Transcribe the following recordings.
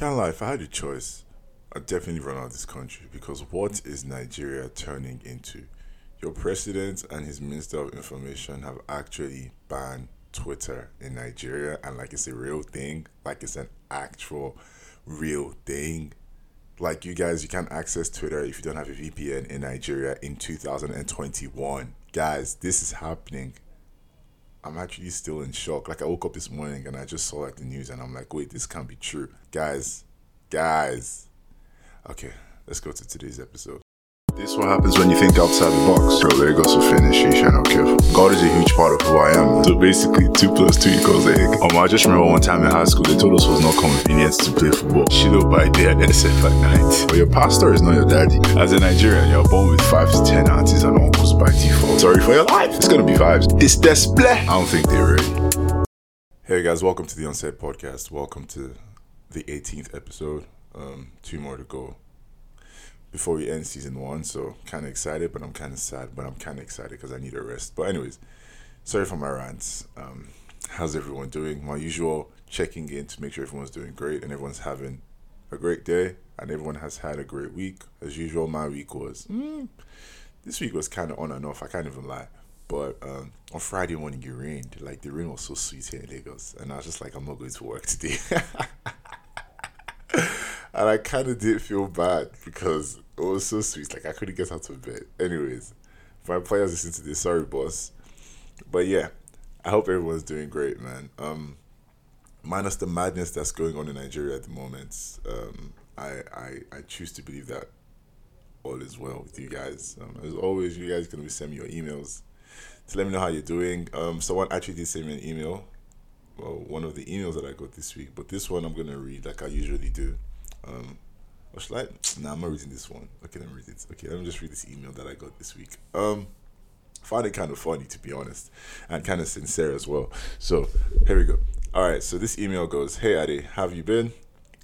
Can't lie, if I had a choice, I'd definitely run out of this country because what is Nigeria turning into? Your president and his minister of information have actually banned Twitter in Nigeria and like it's a real thing, like it's an actual real thing. Like you guys, you can't access Twitter if you don't have a VPN in Nigeria in 2021. Guys, this is happening. I'm actually still in shock. Like I woke up this morning and I just saw like the news and I'm like, wait, this can't be true. Guys, guys. Okay, let's go to today's episode. This is what happens when you think outside the box. Bro, goes will finish, you shall not careful. God is a huge part of who I am. So basically, 2 plus 2 equals egg. Um, I just remember one time in high school, they told us it was not convenient to play football. Shiloh by day and SF at night. But your pastor is not your daddy. As a Nigerian, you're born with 5 to 10 aunties and uncles by default. Sorry for your life. It's gonna be vibes. It's display. I don't think they're ready. Hey guys, welcome to the Unsaid Podcast. Welcome to the 18th episode. Um, two more to go before we end season one. So kind of excited, but I'm kind of sad. But I'm kind of excited because I need a rest. But anyways, sorry for my rants. Um, how's everyone doing? My usual checking in to make sure everyone's doing great and everyone's having a great day and everyone has had a great week. As usual, my week was mm, this week was kind of on and off. I can't even lie. But um, on Friday morning, it rained. Like the rain was so sweet here in Lagos, and I was just like, I'm not going to work today. and I kind of did feel bad because it was so sweet. Like I couldn't get out of bed. Anyways, my players listen to this, sorry, boss. But yeah, I hope everyone's doing great, man. Um, minus the madness that's going on in Nigeria at the moment, um, I, I I choose to believe that all is well with you guys. Um, as always, you guys can be sending me your emails to let me know how you're doing. Um, someone actually did send me an email. Well, one of the emails that I got this week, but this one I'm gonna read like I usually do. Um, or should I? Nah, I'm not reading this one. Okay, let me read it. Okay, let me just read this email that I got this week. Um, find it kind of funny to be honest, and kind of sincere as well. So here we go. All right, so this email goes, "Hey Adi, have you been?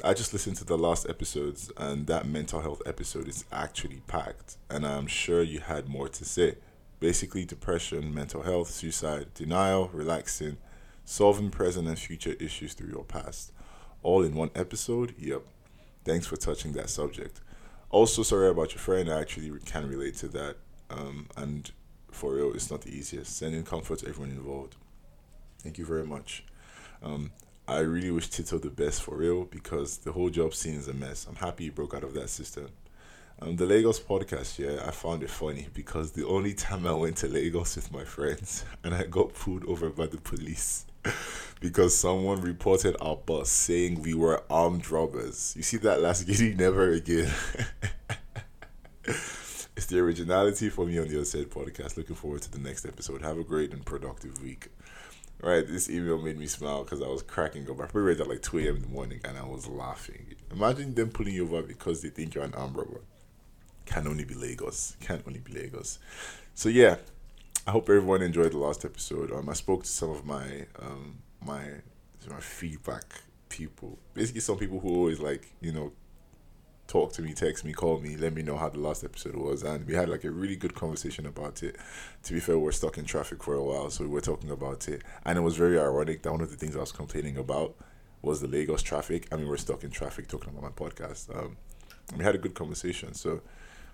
I just listened to the last episodes, and that mental health episode is actually packed, and I'm sure you had more to say. Basically, depression, mental health, suicide, denial, relaxing, solving present and future issues through your past, all in one episode. Yep." Thanks for touching that subject. Also, sorry about your friend. I actually can relate to that. Um, and for real, it's not the easiest. Sending comfort to everyone involved. Thank you very much. Um, I really wish Tito the best for real because the whole job scene is a mess. I'm happy he broke out of that system. Um, the Lagos podcast, yeah, I found it funny because the only time I went to Lagos with my friends and I got pulled over by the police because someone reported our bus saying we were armed robbers. You see that last giddy never again. it's the originality for me on the other Unsaid podcast. Looking forward to the next episode. Have a great and productive week. Right, this email made me smile because I was cracking up. I probably read at like 2 a.m. in the morning and I was laughing. Imagine them pulling you over because they think you're an armed robber. Can only be Lagos. Can only be Lagos. So yeah, I hope everyone enjoyed the last episode. Um, I spoke to some of my um my my feedback people. Basically, some people who always like you know talk to me, text me, call me, let me know how the last episode was, and we had like a really good conversation about it. To be fair, we we're stuck in traffic for a while, so we were talking about it, and it was very ironic that one of the things I was complaining about was the Lagos traffic. I mean, we're stuck in traffic talking about my podcast. Um, we had a good conversation, so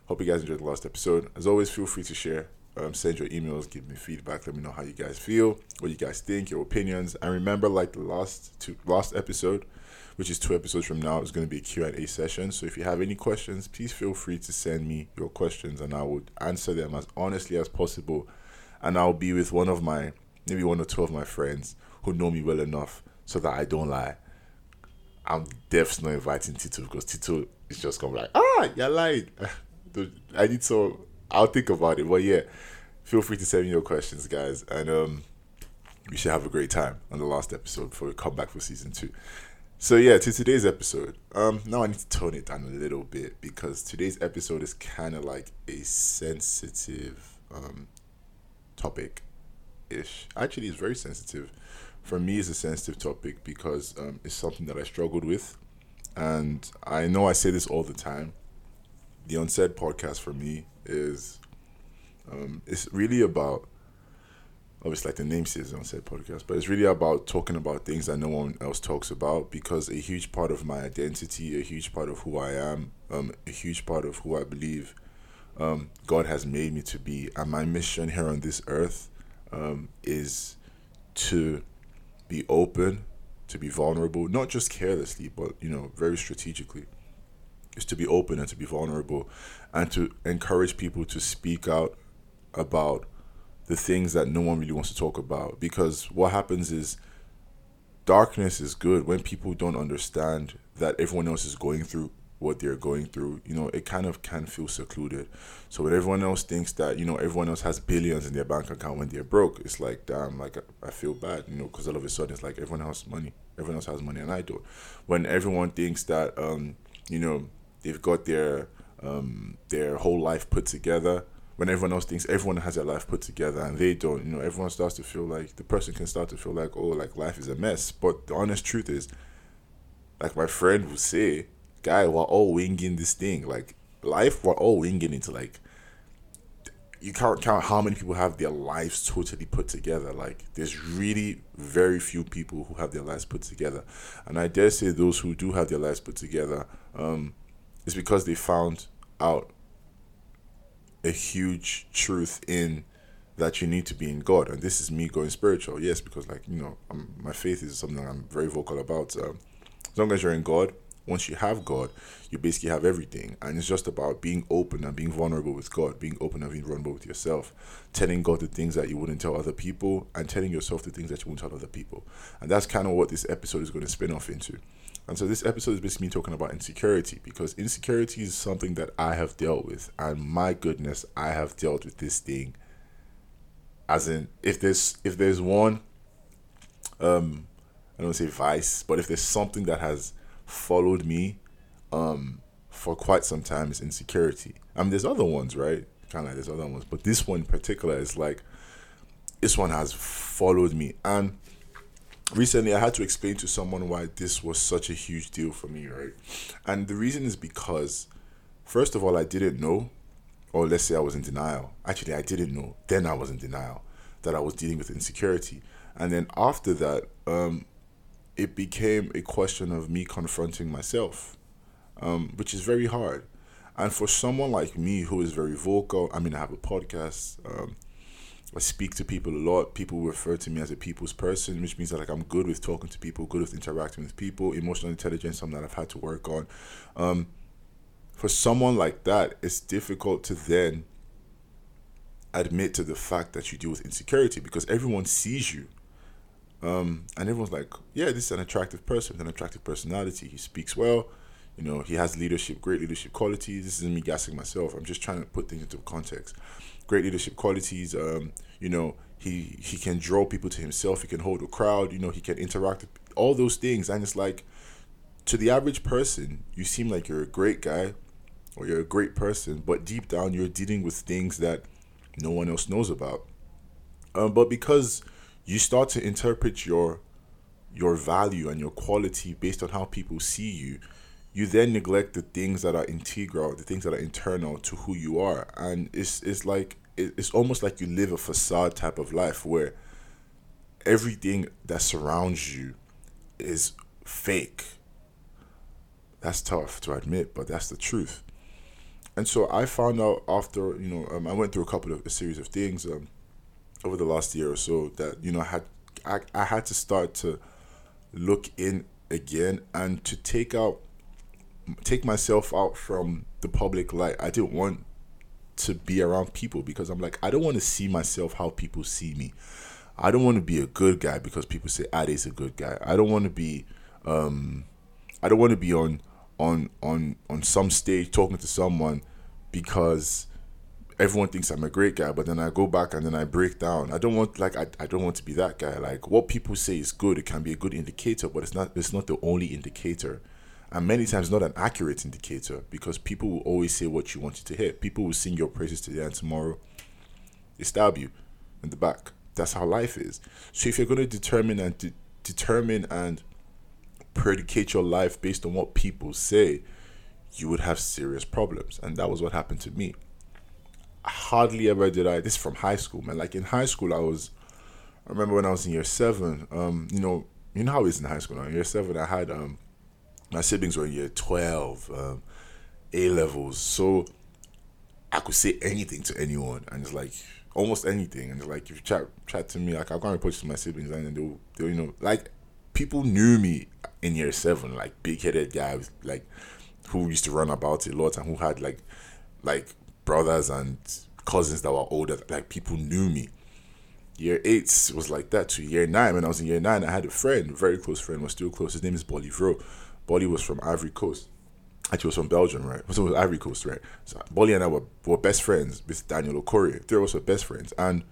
hope you guys enjoyed the last episode. As always, feel free to share um, send your emails, give me feedback, let me know how you guys feel, what you guys think, your opinions, and remember, like the last two last episode, which is two episodes from now, is going to be a Q and A session. So if you have any questions, please feel free to send me your questions, and I would answer them as honestly as possible. And I'll be with one of my maybe one or two of my friends who know me well enough so that I don't lie. I'm definitely inviting Tito because Tito is just going to be like, ah, you lied. I need so I'll think about it. But yeah, feel free to send me your questions, guys, and um, we should have a great time on the last episode before we come back for season two. So yeah, to today's episode. Um, now I need to tone it down a little bit because today's episode is kind of like a sensitive um topic, ish. Actually, it's very sensitive. For me, it's a sensitive topic because um, it's something that I struggled with, and I know I say this all the time. The Unsaid podcast for me is um, it's really about obviously like the name says Unsaid podcast, but it's really about talking about things that no one else talks about because a huge part of my identity, a huge part of who I am, um, a huge part of who I believe um, God has made me to be, and my mission here on this earth um, is to be open, to be vulnerable, not just carelessly, but you know, very strategically. Is to be open and to be vulnerable, and to encourage people to speak out about the things that no one really wants to talk about. Because what happens is darkness is good when people don't understand that everyone else is going through what they're going through, you know, it kind of can feel secluded. So when everyone else thinks that, you know, everyone else has billions in their bank account when they're broke, it's like, damn, like I, feel bad, you know, because all of a sudden it's like everyone has money, everyone else has money and I don't. When everyone thinks that, um, you know, they've got their um, their whole life put together, when everyone else thinks everyone has their life put together and they don't, you know, everyone starts to feel like the person can start to feel like, oh, like life is a mess. But the honest truth is, like my friend would say, guy, we're all winging this thing. Like life, we're all winging into like you can't count how many people have their lives totally put together. Like there's really very few people who have their lives put together, and I dare say those who do have their lives put together, um, is because they found out a huge truth in that you need to be in God. And this is me going spiritual. Yes, because like, you know, I'm, my faith is something I'm very vocal about. Um, as long as you're in God, once you have God, you basically have everything. And it's just about being open and being vulnerable with God, being open and being vulnerable with yourself, telling God the things that you wouldn't tell other people, and telling yourself the things that you won't tell other people. And that's kind of what this episode is going to spin off into. And so this episode is basically me talking about insecurity because insecurity is something that I have dealt with. And my goodness, I have dealt with this thing. As in, if there's if there's one, um, I don't say vice, but if there's something that has followed me, um, for quite some time, is insecurity. I mean, there's other ones, right? Kind of like there's other ones, but this one in particular is like, this one has followed me, and recently I had to explain to someone why this was such a huge deal for me, right? And the reason is because, first of all, I didn't know, or let's say I was in denial. Actually, I didn't know. Then I was in denial that I was dealing with insecurity. And then after that, um, it became a question of me confronting myself, um, which is very hard. And for someone like me who is very vocal, I mean, I have a podcast. Um, I speak to people a lot. People refer to me as a people's person, which means that like I'm good with talking to people, good with interacting with people. Emotional intelligence, something that I've had to work on. Um, for someone like that, it's difficult to then admit to the fact that you deal with insecurity because everyone sees you. Um, and everyone's like, yeah, this is an attractive person an attractive personality. He speaks well. You know, he has leadership, great leadership qualities. This isn't me gassing myself. I'm just trying to put things into context great leadership qualities. Um, you know, he he can draw people to himself. He can hold a crowd. You know, he can interact. All those things, and it's like, to the average person, you seem like you're a great guy, or you're a great person, but deep down, you're dealing with things that no one else knows about. Um, but because you start to interpret your your value and your quality based on how people see you, you then neglect the things that are integral, the things that are internal to who you are, and it's it's like it's almost like you live a facade type of life where everything that surrounds you is fake. That's tough to admit, but that's the truth. And so I found out after you know um, I went through a couple of a series of things um, over the last year or so that you know I had I, I had to start to look in again and to take out take myself out from the public light. I didn't want to be around people because I'm like, I don't want to see myself how people see me. I don't want to be a good guy because people say Ade's a good guy. I don't want to be um I don't want to be on on on on some stage talking to someone because everyone thinks I'm a great guy, but then I go back and then I break down. I don't want like I, I don't want to be that guy. Like what people say is good, it can be a good indicator, but it's not it's not the only indicator and many times not an accurate indicator because people will always say what you wanted to hear. People will sing your praises today and tomorrow they stab you in the back. That's how life is. So if you're going to determine and de- determine and predicate your life based on what people say, you would have serious problems. And that was what happened to me. Hardly ever did I. This is from high school, man. Like in high school, I was I remember when I was in year seven. Um, you know, you know how it's in high school now. In year seven, I had um, my siblings were in year twelve, um, A levels, so I could say anything to anyone, and it's like almost anything, and it's like if you chat chat to me, like go and report to my siblings, and they'll, they'll you know like people knew me in year seven, like big headed guy, like who used to run about a lot and who had like like brothers and cousins that were older. Like people knew me. Year eight was like that to year nine. When I was in year nine, I had a friend, a very close friend, was still close. His name is Bolly Vro. Bolly was from Ivory Coast. Actually, was from Belgium, right? So it was Ivory Coast, right? So Bolly and I were, were best friends with Daniel Okorie. Us were best friends. And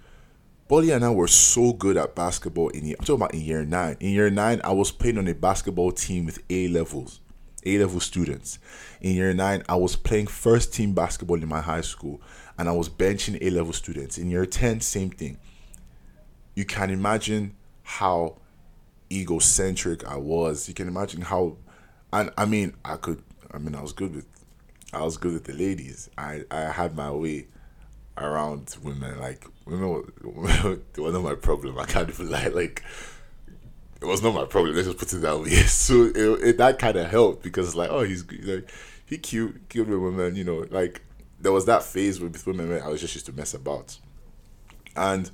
Bolly and I were so good at basketball in year, I'm talking about in year nine. In year nine, I was playing on a basketball team with A levels, A level students. In year nine, I was playing first team basketball in my high school and I was benching A level students. In year 10, same thing. You can imagine how egocentric I was. You can imagine how, and I mean, I could, I mean, I was good with, I was good with the ladies. I, I had my way around women. Like, women were, were not my problem. I can't even lie. Like, it was not my problem. Let's just put it that way. So it, it that kind of helped because like, oh, he's like, he cute, cute with women. You know, like there was that phase with women where I was just used to mess about, and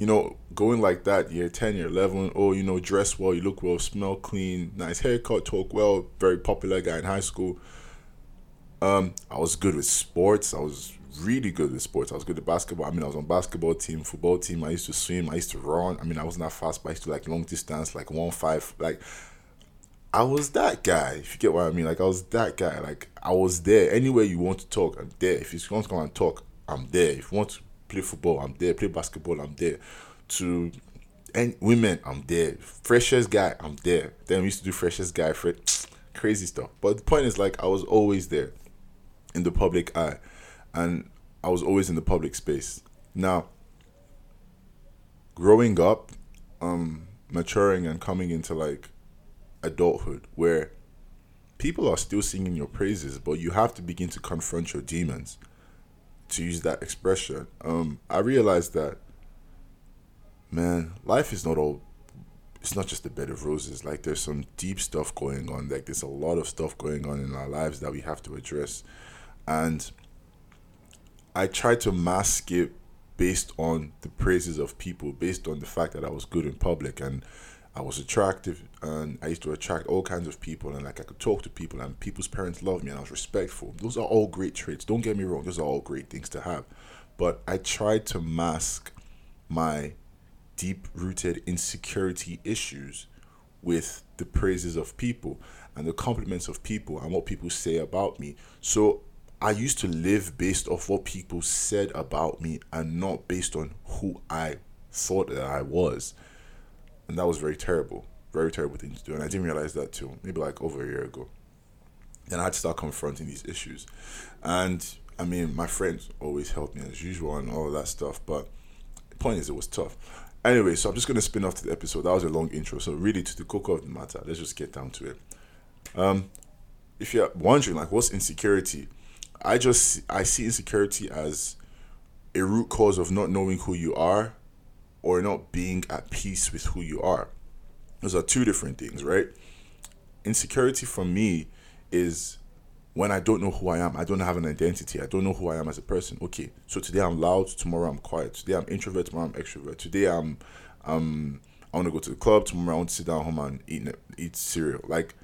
you know, going like that, year 10, year 11, oh, you know, dress well, you look well, smell clean, nice haircut, talk well, very popular guy in high school. Um, I was good with sports. I was really good with sports. I was good at basketball. I mean, I was on basketball team, football team. I used to swim. I used to run. I mean, I wasn't that fast, but I used to like long distance, like one five. Like, I was that guy. If you get what I mean, like I was that guy. Like I was there. Anywhere you want to talk, I'm there. If you want to come and talk, I'm there. If you want to play football, I'm there. Play basketball, I'm there. To and women, I'm there. Freshest guy, I'm there. Then we used to do freshest guy, for crazy stuff. But the point is, like, I was always there in the public eye, and I was always in the public space. Now, growing up, um, maturing and coming into like adulthood, where people are still singing your praises, but you have to begin to confront your demons to use that expression, um, I realized that, man, life is not all. It's not just a bed of roses. Like there's some deep stuff going on. Like there's a lot of stuff going on in our lives that we have to address, and I tried to mask it based on the praises of people, based on the fact that I was good in public and I was attractive and I used to attract all kinds of people and like I could talk to people and people's parents loved me and I was respectful. Those are all great traits. Don't get me wrong, those are all great things to have. But I tried to mask my deep rooted insecurity issues with the praises of people and the compliments of people and what people say about me. So I used to live based off what people said about me and not based on who I thought that I was and that was very terrible, very terrible thing to do. And I didn't realize that till maybe like over a year ago. And I had to start confronting these issues. And I mean, my friends always helped me as usual and all that stuff. But the point is, it was tough. Anyway, so I'm just gonna spin off to the episode. That was a long intro. So really, to the core of the matter, let's just get down to it. Um, if you're wondering, like, what's insecurity? I just I see insecurity as a root cause of not knowing who you are or not being at peace with who you are. Those are two different things, right? Insecurity for me is when I don't know who I am. I don't have an identity. I don't know who I am as a person. Okay, so today I'm loud, tomorrow I'm quiet. Today I'm introvert, tomorrow I'm extrovert. Today I'm um I want to go to the club, tomorrow I want to sit down home and eat eat cereal. Like,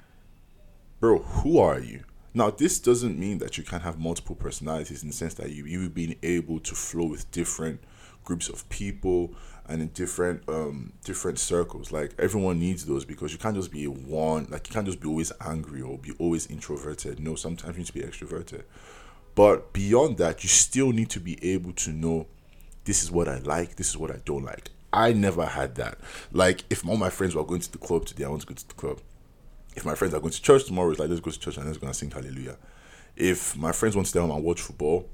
bro, who are you? Now, this doesn't mean that you can't have multiple personalities in the sense that you you being able to flow with different groups of people and in different um different circles. Like everyone needs those because you can't just be one like you can't just be always angry or be always introverted. No sometimes you need to be extroverted. But beyond that you still need to be able to know this is what i like this is what i don't like. I never had that. Like if all my friends were going to the club today i want to go to the club. If my friends are going to church tomorrow it's like let's go to church and let's go and sing hallelujah. If my friends want to stay home and watch football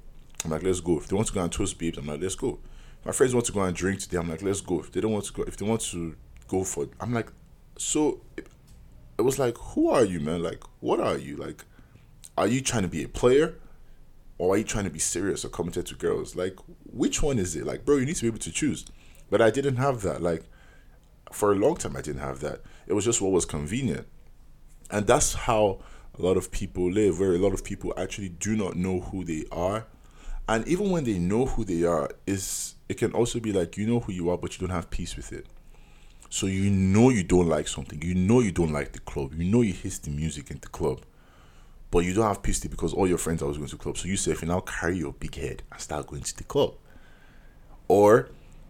i'm like let's go. If they want to go and toast babes i'm like let's go my friends want to go and drink today. I'm like, let's go. If they don't want to go, if they want to go for, I'm like, so it, was like, who are you, man? Like, what are you? Like, are you trying to be a player? Or are you trying to be serious or committed to girls? Like, which one is it? Like, bro, you need to be able to choose. But I didn't have that. Like for a long time I didn't have that. It was just what was convenient. And that's how a lot of people live, where a lot of people actually do not know who they are. And even when they know who they are, is it can also be like you know who you are, but you don't have peace with it. So you know you don't like something. You know you don't like the club. You know you hate the music in the club. But you don't have peace because all your friends are always going to the club. So you say if you now carry your big head and start going to the club. Or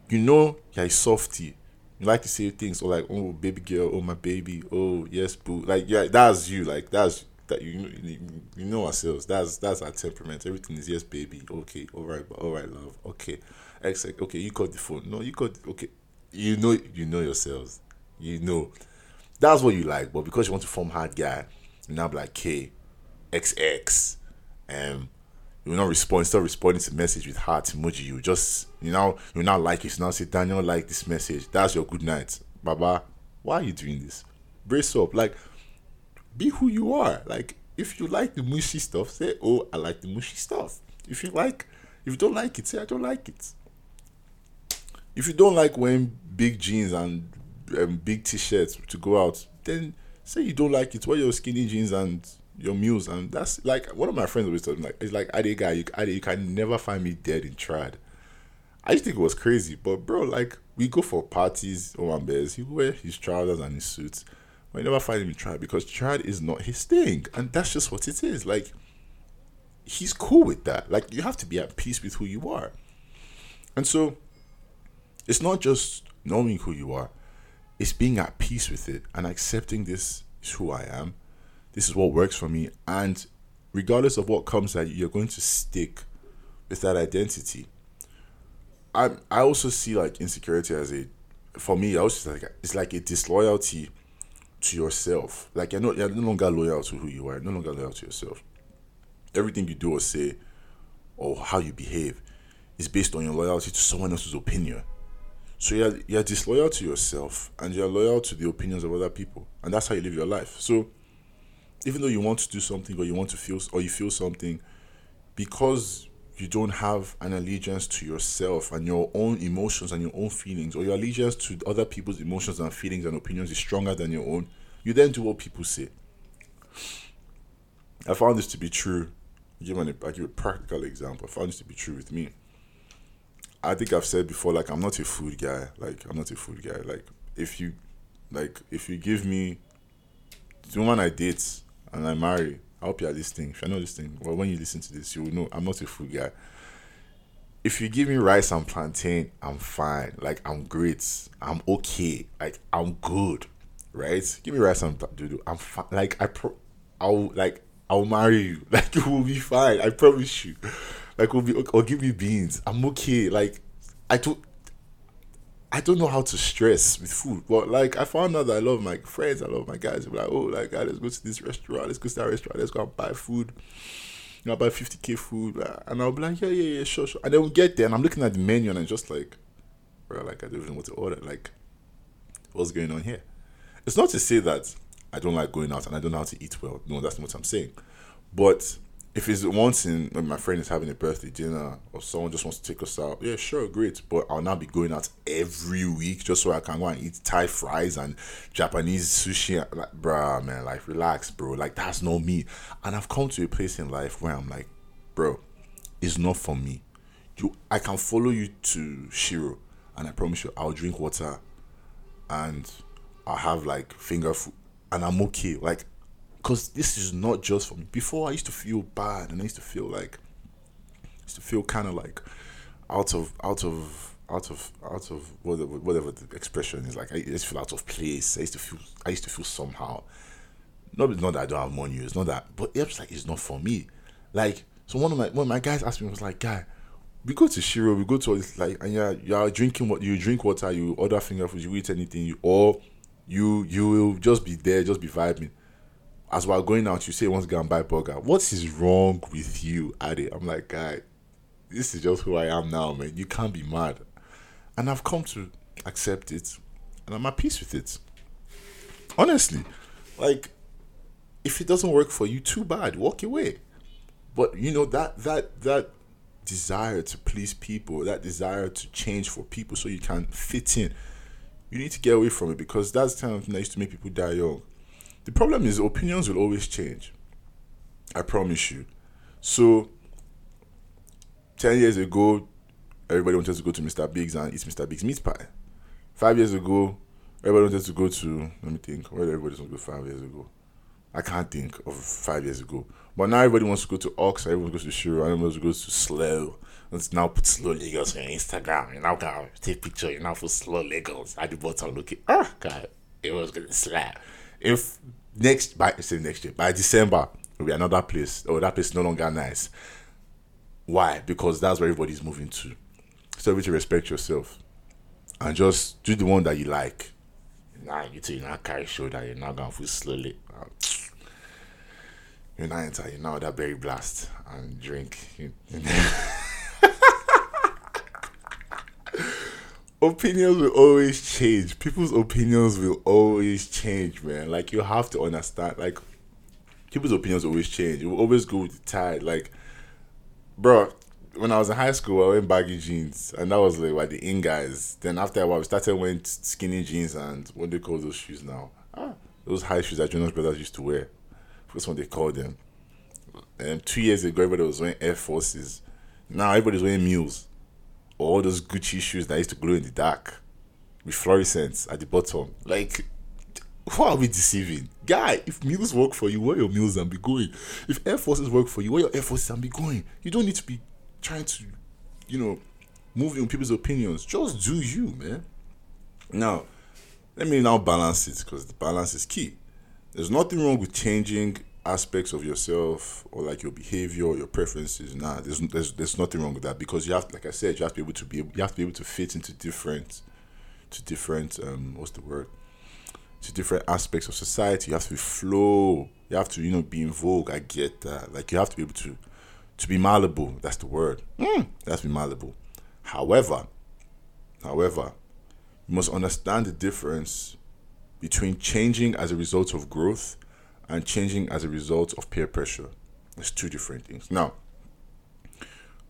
you know you're a softie. You like to say things or like, oh baby girl, oh my baby, oh yes, boo. Like yeah, that's you. Like that's that you you, you know ourselves. That's that's our temperament. Everything is yes, baby. Okay, all right, all right, love. Okay, X, okay, you got the phone. No, you got okay you know you know yourselves. You know. That's what you like, but because you want to form hard guy, you now be like K, XX, um, you not respond, start responding to message with heart emoji. You just you know you now like it. You now say Daniel like this message. That's your good night, Baba. Why are you doing this? Brace up, like be who you are. Like if you like the mushy stuff, say oh I like the mushy stuff. If you like, if you don't like it, say I don't like it if you don't like wearing big jeans and um, big t-shirts to go out, then say you don't like it. Wear your skinny jeans and your mules, and that's like one of my friends always told me like it's like Ade guy, you, Ade, you can never find me dead in trad. I just think it was crazy, but bro, like we go for parties, my bears, he wear his trousers and his suits. But you never find him in because trad is not his thing, and that's just what it is. Like he's cool with that. Like you have to be at peace with who you are, and so it's not just knowing who you are, it's being at peace with it and accepting this is who I am. This is what works for me. And regardless of what comes at you, you're going to stick with that identity. I I also see like insecurity as a for me, I also like it's like a disloyalty to yourself. Like you're not you're no longer loyal to who you are, no longer loyal to yourself. Everything you do or say or how you behave is based on your loyalty to someone else's opinion. So you're, you're disloyal to yourself and you're loyal to the opinions of other people. And that's how you live your life. So even though you want to do something or you want to feel or you feel something, because you don't have an allegiance to yourself and your own emotions and your own feelings, or your allegiance to other people's emotions and feelings and opinions is stronger than your own, you then do what people say. I found this to be true. I'll give, an, I'll give a practical example. I found this to be true with me. I think I've said before, like I'm not a food guy. Like I'm not a food guy. Like if you, like if you give me, the woman I date and I marry, I hope you're listening. If you're not listening, well, when you listen to this, you will know I'm not a food guy. If you give me rice and plantain, I'm fine. Like I'm great. I'm okay. Like I'm good. Right? Give me rice and dude. I'm fine. Like I pro, I'll like I'll marry you. Like it will be fine. I promise you like, we'll be or give me beans. I'm okay. Like, I don't. I don't know how to stress with food, but like I found out that I love my friends, I love my guys. They're like, oh, like, guys, let's go to this restaurant, let's go to that restaurant, let's go and buy food. You know, buy 50k food, ah, and I'll be like, yeah, yeah, yeah, sure, sure. And then we get there, and I'm looking at the menu, and I'm just like, bro, like I don't even know what to order. Like, what's going on here? It's not to say that I don't like going out and I don't know how to eat well. No, that's not what I'm saying. But if it's once in my friend is having a birthday dinner or someone just wants to take us out, yeah, sure, great. But I'll not be going out every week just so I can go and eat Thai fries and Japanese sushi. Like, bruh, man, like relax, bro. Like that's not me. And I've come to a place in life where I'm like, bro, it's not for me. You, I can follow you to Shiro, and I promise you, I'll drink water, and I'll have like finger food, and I'm okay. Like because this is not just for me. Before I used to feel bad and I used to feel like I used to feel kind of like out of out of out of out of whatever, whatever the expression is like I to feel out of place. I used to feel I used to feel somehow. Not not that I don't have money, it's not that, but it's like it's not for me. Like so one of my one of my guys asked me I was like, guy, we go to Shiro, we go to like and you're you're drinking what you drink water, you order finger food, you eat anything, you or you you will just be there, just be vibing as we're going out, you say go and buy burger. What is wrong with you, Adi? I'm like, guy, this is just who I am now, man. You can't be mad. And I've come to accept it. And I'm at peace with it. Honestly. Like, if it doesn't work for you, too bad. Walk away. But you know, that that that desire to please people, that desire to change for people so you can fit in. You need to get away from it because that's the kind of thing that used to make people die young. The problem is opinions will always change. I promise you. So, 10 years ago, everybody wanted to go to Mr. Biggs and eat Mr. Biggs meat pie. Five years ago, everybody wanted to go to, let me think, where everybody want to go five years ago? I can't think of five years ago. But now everybody wants to go to Ox, everyone goes to Shiro, everyone wants to go to. Let's now put Slow Lagos on Instagram. You now can take picture, you now put Slow Lagos at the bottom looking, ah, God, it was to slap. If next, by, say next year, by December, will be another place. Oh, that place no longer nice. Why? Because that's where everybody's moving to. So you respect yourself and just do the one that you like. Nah, you too, you not carry shoulder, you're not gonna feel slowly. You're not enter, you know that berry blast and drink. opinions will always change. People's opinions will always change, man. Like you have to understand, like people's opinions always change. It will always go with the tide. Like, bro, when I was in high school, I went baggy jeans, and that was like what the in guys. Then after a while, we started wearing skinny jeans and what do they call those shoes now? Ah, those high shoes that Jonas Brothers used to wear. That's what they call them. And two years ago, everybody was wearing Air Forces. Now everybody's wearing mules. All those Gucci shoes that used to glow in the dark with fluorescence at the bottom. Like, who are we deceiving? Guy, if mules work for you, wear your mules and be going. If Air Forces work for you, wear your Air Forces and be going. You don't need to be trying to, you know, move in people's opinions. Just do you, man. Now, let me now balance it because the balance is key. There's nothing wrong with changing aspects of yourself or like your behavior or your preferences. Nah, there's, there's there's nothing wrong with that because you have, like I said, you have to be able to be you have to be able to fit into different, to different um what's the word, to different aspects of society. You have to be flow. You have to you know be in vogue. I get that. Like you have to be able to to be malleable. That's the word. Mm, that's be malleable. However, however, you must understand the difference between changing as a result of growth and changing as a result of peer pressure. It's two different things. Now,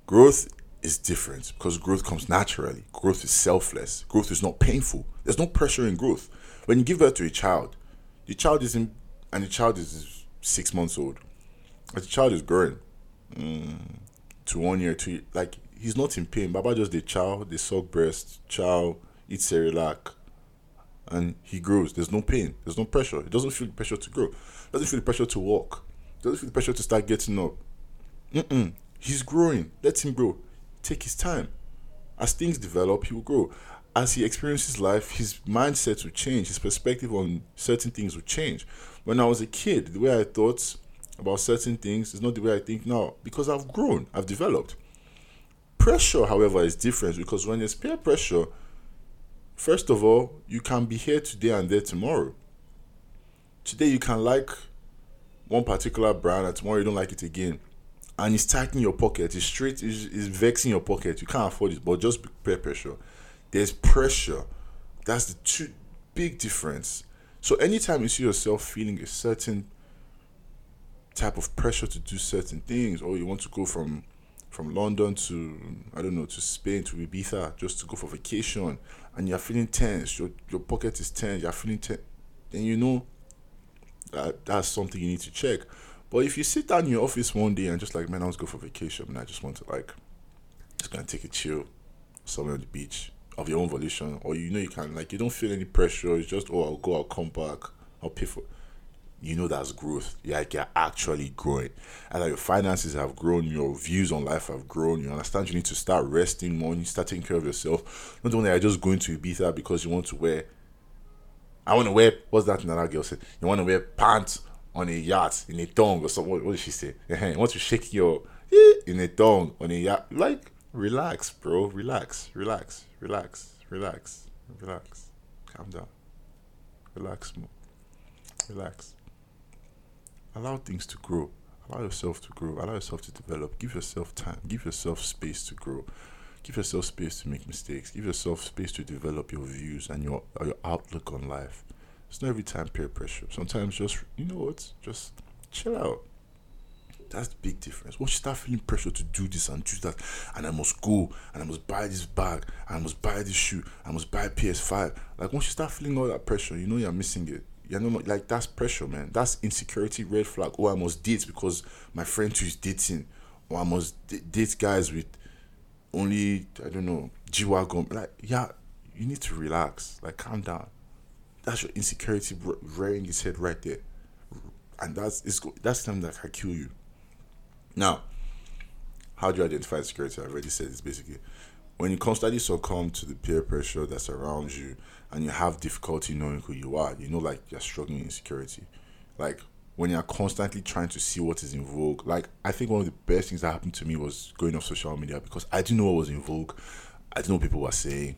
growth is different because growth comes naturally. Growth is selfless. Growth is not painful. There's no pressure in growth. When you give birth to a child, the child is in, and the child is six months old. As the child is growing mm, to one year, two like he's not in pain. Baba just the child, they suck breast, child eats Cerelac, and he grows. There's no pain. There's no pressure. He doesn't feel the pressure to grow. Doesn't feel the pressure to walk. Doesn't feel the pressure to start getting up. Mm-mm. He's growing. Let him grow. Take his time. As things develop, he will grow. As he experiences life, his mindset will change. His perspective on certain things will change. When I was a kid, the way I thought about certain things is not the way I think now because I've grown. I've developed. Pressure, however, is different because when there's peer pressure, First of all, you can be here today and there tomorrow. Today you can like one particular brand and tomorrow you don't like it again. And it's tightening your pocket. It's straight, it's, it's vexing your pocket. You can't afford it, but just peer pressure. There's pressure. That's the two big difference. So anytime you see yourself feeling a certain type of pressure to do certain things, or you want to go from from London to I don't know to Spain to Ibiza just to go for vacation, and you're feeling tense, your your pocket is tense, you're feeling tense, then you know that that's something you need to check. But if you sit down in your office one day and just like, man, I to go for vacation, and I just want to like, just gonna take a chill somewhere on the beach of your own volition, or you know you can like you don't feel any pressure. It's just oh I'll go, I'll come back, I'll pay for you know that's growth. You're like you're actually growing. And like your finances have grown, your views on life have grown. You understand you need to start resting more, you start taking care of yourself. Not only are you just going to Ibiza because you want to wear I want to wear what's that another girl said? You want to wear pants on a yacht in a thong or something. What, what did she say? You want to shake your eh, in a thong on a yacht. Like relax, bro. Relax, relax, relax, relax, relax. Calm down. Relax more. Relax allow things to grow. Allow yourself to grow. Allow yourself to develop. Give yourself time. Give yourself space to grow. Give yourself space to make mistakes. Give yourself space to develop your views and your uh, your outlook on life. It's not every time peer pressure. Sometimes just you know what? Just chill out. That's the big difference. Once you start feeling pressure to do this and do that, and I must go, and I must buy this bag, and I must buy this shoe, I must buy PS5. Like once you start feeling all that pressure, you know you're missing it. You know, like that's pressure, man. That's insecurity, red flag. Oh, I must date because my friend who is dating, or I must d- date guys with only I don't know G wagon. Like, yeah, you need to relax. Like, calm down. That's your insecurity rearing its head right there, and that's it's that's something that can kill you. Now, how do you identify insecurity? I already said this basically. When you constantly succumb to the peer pressure that surrounds you and you have difficulty knowing who you are, you know, like you're struggling with insecurity. Like when you're constantly trying to see what is in vogue, like I think one of the best things that happened to me was going off social media because I didn't know what was in vogue. I didn't know what people were saying.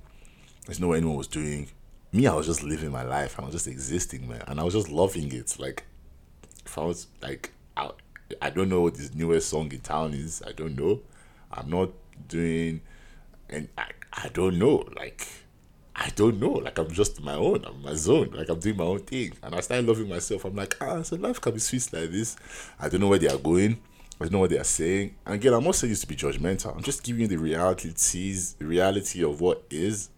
I didn't know what anyone was doing. Me, I was just living my life. I was just existing, man. And I was just loving it. Like, if I was like, I, I don't know what this newest song in town is. I don't know. I'm not doing, and I, I don't know. Like, I don't know. Like, I'm just my own. I'm my zone. Like, I'm doing my own thing. And I started loving myself. I'm like, ah, so life can be sweet like this. I don't know where they are going. I don't know what they are saying. And again, I'm not saying this to be judgmental. I'm just giving you the realities, the reality of what is.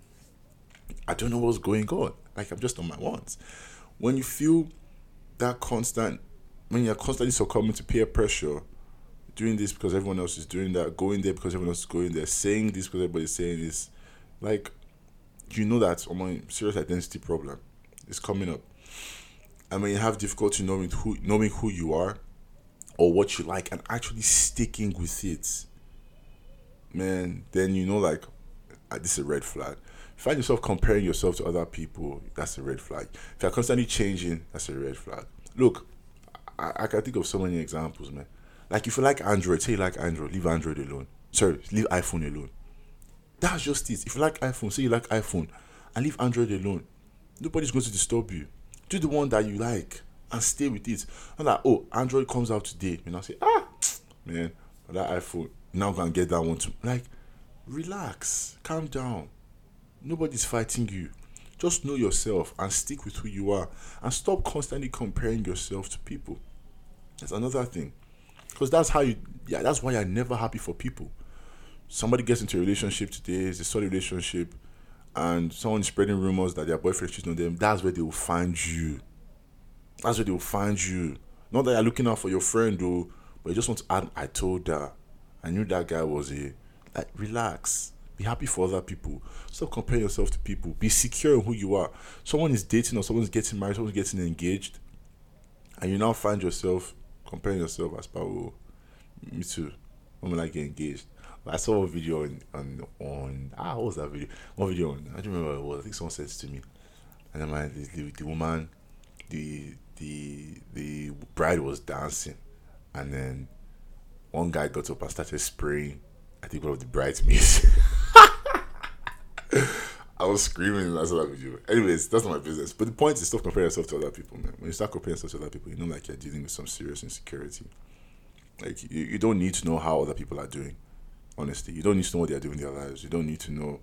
I don't know what's going on. Like, I'm just on my ones. When you feel that constant when you're constantly succumbing to peer pressure, doing this because everyone else is doing that, going there because everyone else is going there, saying this because everybody's saying this, like you know that a serious identity problem is coming up. And when you have difficulty knowing who knowing who you are or what you like and actually sticking with it, man, then you know like uh, this is a red flag. Find yourself comparing yourself to other people, that's a red flag. If you're constantly changing, that's a red flag. Look, I, I can think of so many examples, man. Like if you like Android, say you like Android, leave Android alone. Sorry, leave iPhone alone. That's just it. If you like iPhone, say you like iPhone, and leave Android alone. Nobody's going to disturb you. Do the one that you like and stay with it. Not like, oh, Android comes out today. You know, say, ah, man, that iPhone, now gonna get that one too. Like, relax, calm down. Nobody's fighting you. Just know yourself and stick with who you are and stop constantly comparing yourself to people. That's another thing. Because that's how you, yeah, that's why you're never happy for people. Somebody gets into a relationship today, it's a solid relationship, and someone is spreading rumors that their boyfriend is cheating on them. That's where they will find you. That's where they will find you. Not that you're looking out for your friend, though, but you just want to add, I told her. I knew that guy was a. Like, relax. Be happy for other people. Stop comparing yourself to people. Be secure in who you are. Someone is dating or someone's getting married, someone's getting engaged, and you now find yourself comparing yourself as power. Me too. When will I get engaged? I saw a video on on, on ah what was that video? One video on I don't remember what it was. I think someone said to me, and then my the, the woman, the the the bride was dancing, and then one guy got up and started spraying. I think one of the bridesmaids. I was screaming when I saw that video. Anyways, that's not my business. But the point is, stop comparing yourself to other people, man. When you start comparing yourself to other people, you know, like you're dealing with some serious insecurity. Like you, you don't need to know how other people are doing. Honestly, you don't need to know what they're doing in their lives. You don't need to know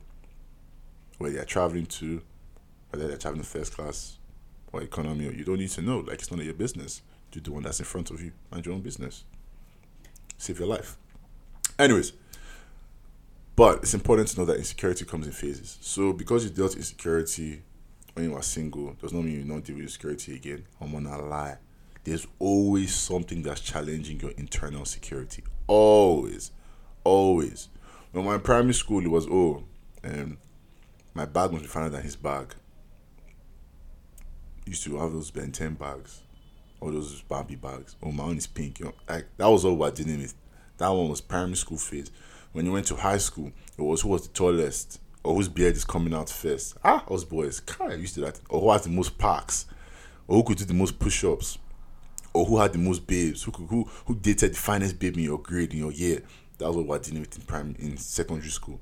where they're traveling to, whether they're traveling first class or economy. Or you don't need to know. Like it's none of your business. Do the one that's in front of you. Mind your own business. Save your life. Anyways, but it's important to know that insecurity comes in phases. So because you dealt insecurity when you were single, does not mean you don't deal with insecurity again. I'm gonna lie. There's always something that's challenging your internal security. Always. Always. When my primary school it was oh um my bag must be finer than his bag. Used to have those Ben 10 bags. All those Barbie bags. Oh my own is pink. You know, like that was all we're dealing with. That one was primary school phase when you went to high school, it was who was the tallest or whose beard is coming out first. Ah, us boys, kind of used to that. Or who has the most packs, or who could do the most push-ups, or who had the most babes, who could, who who dated the finest babe in your grade in your year. That was what we're dealing with in prime in secondary school.